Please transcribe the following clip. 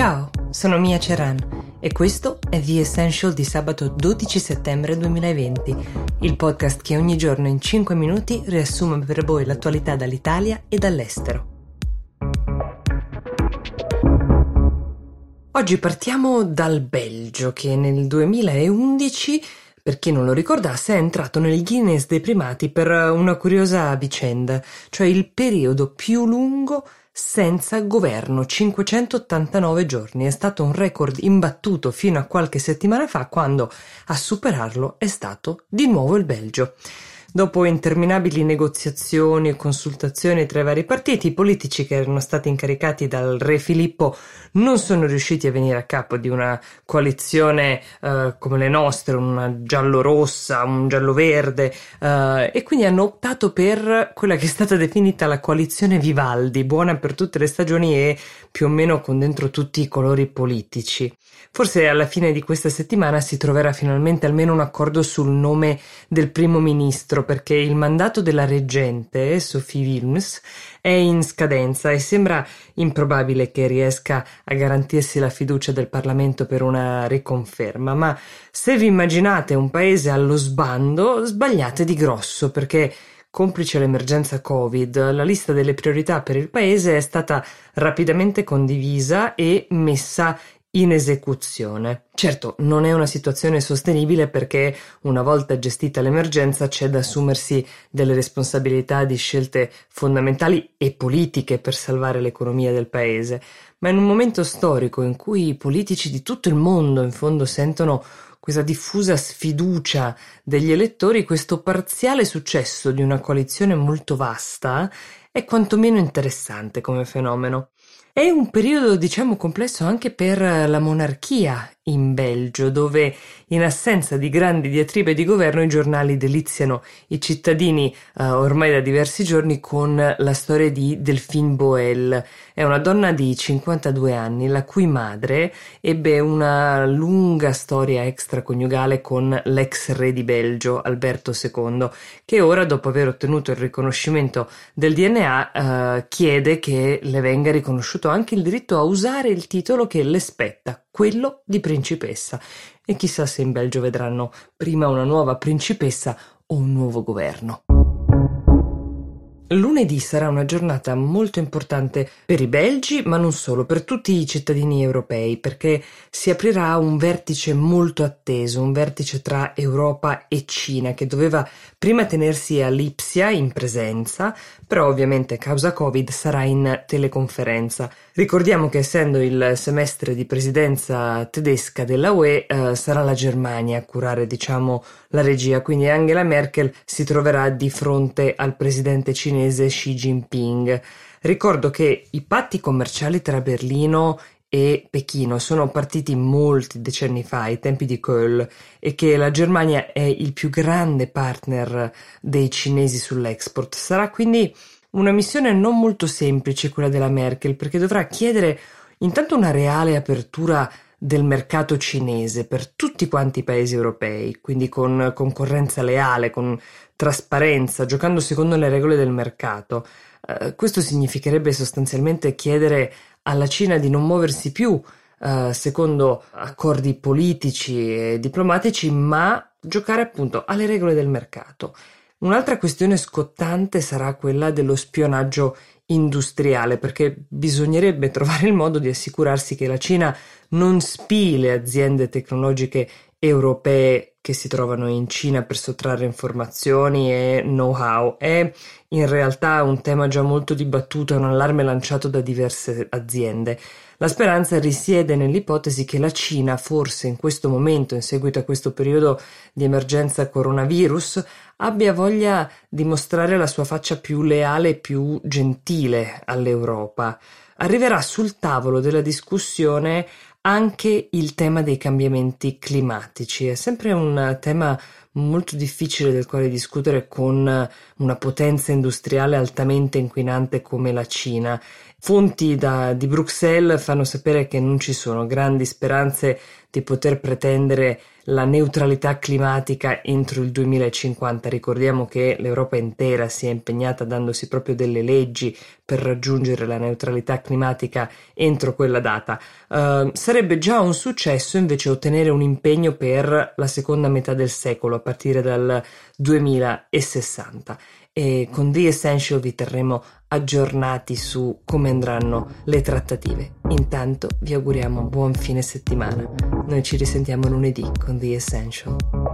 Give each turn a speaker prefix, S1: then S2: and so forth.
S1: Ciao, sono Mia Ceran e questo è The Essential di sabato 12 settembre 2020, il podcast che ogni giorno in 5 minuti riassume per voi l'attualità dall'Italia e dall'estero. Oggi partiamo dal Belgio che nel 2011 per chi non lo ricordasse, è entrato nel Guinness dei primati per una curiosa vicenda, cioè il periodo più lungo senza governo, 589 giorni. È stato un record imbattuto fino a qualche settimana fa, quando a superarlo è stato di nuovo il Belgio. Dopo interminabili negoziazioni e consultazioni tra i vari partiti, i politici che erano stati incaricati dal re Filippo non sono riusciti a venire a capo di una coalizione eh, come le nostre, una giallo-rossa, un giallo-verde, eh, e quindi hanno optato per quella che è stata definita la coalizione Vivaldi, buona per tutte le stagioni e più o meno con dentro tutti i colori politici. Forse alla fine di questa settimana si troverà finalmente almeno un accordo sul nome del primo ministro, perché il mandato della reggente, Sophie Wilms, è in scadenza e sembra improbabile che riesca a garantirsi la fiducia del Parlamento per una riconferma, ma se vi immaginate un paese allo sbando, sbagliate di grosso, perché Complice l'emergenza Covid, la lista delle priorità per il Paese è stata rapidamente condivisa e messa in esecuzione. Certo, non è una situazione sostenibile perché una volta gestita l'emergenza c'è da assumersi delle responsabilità di scelte fondamentali e politiche per salvare l'economia del paese, ma in un momento storico in cui i politici di tutto il mondo in fondo sentono questa diffusa sfiducia degli elettori, questo parziale successo di una coalizione molto vasta è quantomeno interessante come fenomeno. È un periodo, diciamo, complesso anche per la monarchia in Belgio, dove in assenza di grandi diatribe di governo i giornali deliziano i cittadini eh, ormai da diversi giorni con la storia di Delphine Boel. È una donna di 52 anni, la cui madre ebbe una lunga storia extraconiugale con l'ex re di Belgio, Alberto II, che ora, dopo aver ottenuto il riconoscimento del DNA, eh, chiede che le venga riconosciuto riconosciuto anche il diritto a usare il titolo che le spetta, quello di principessa. E chissà se in Belgio vedranno prima una nuova principessa o un nuovo governo. Lunedì sarà una giornata molto importante per i belgi, ma non solo, per tutti i cittadini europei, perché si aprirà un vertice molto atteso, un vertice tra Europa e Cina, che doveva prima tenersi a Lipsia in presenza, però ovviamente causa Covid sarà in teleconferenza. Ricordiamo che essendo il semestre di presidenza tedesca della UE, eh, sarà la Germania a curare, diciamo, la regia, quindi Angela Merkel si troverà di fronte al presidente cinese Xi Jinping. Ricordo che i patti commerciali tra Berlino e Pechino sono partiti molti decenni fa, ai tempi di Kohl, e che la Germania è il più grande partner dei cinesi sull'export. Sarà quindi una missione non molto semplice quella della Merkel, perché dovrà chiedere intanto una reale apertura del mercato cinese per tutti quanti i paesi europei, quindi con concorrenza leale, con trasparenza, giocando secondo le regole del mercato. Uh, questo significherebbe sostanzialmente chiedere alla Cina di non muoversi più uh, secondo accordi politici e diplomatici, ma giocare appunto alle regole del mercato. Un'altra questione scottante sarà quella dello spionaggio industriale, perché bisognerebbe trovare il modo di assicurarsi che la Cina non spii le aziende tecnologiche europee che si trovano in Cina per sottrarre informazioni e know-how. È in realtà un tema già molto dibattuto e un allarme lanciato da diverse aziende. La speranza risiede nell'ipotesi che la Cina, forse in questo momento, in seguito a questo periodo di emergenza coronavirus, abbia voglia di mostrare la sua faccia più leale e più gentile all'Europa. Arriverà sul tavolo della discussione anche il tema dei cambiamenti climatici. È sempre un tema molto difficile del quale discutere con una potenza industriale altamente inquinante come la Cina Fonti da, di Bruxelles fanno sapere che non ci sono grandi speranze di poter pretendere la neutralità climatica entro il 2050. Ricordiamo che l'Europa intera si è impegnata dandosi proprio delle leggi per raggiungere la neutralità climatica entro quella data. Uh, sarebbe già un successo invece ottenere un impegno per la seconda metà del secolo, partire dal 2060 e con The Essential vi terremo aggiornati su come andranno le trattative. Intanto vi auguriamo buon fine settimana. Noi ci risentiamo lunedì con The Essential.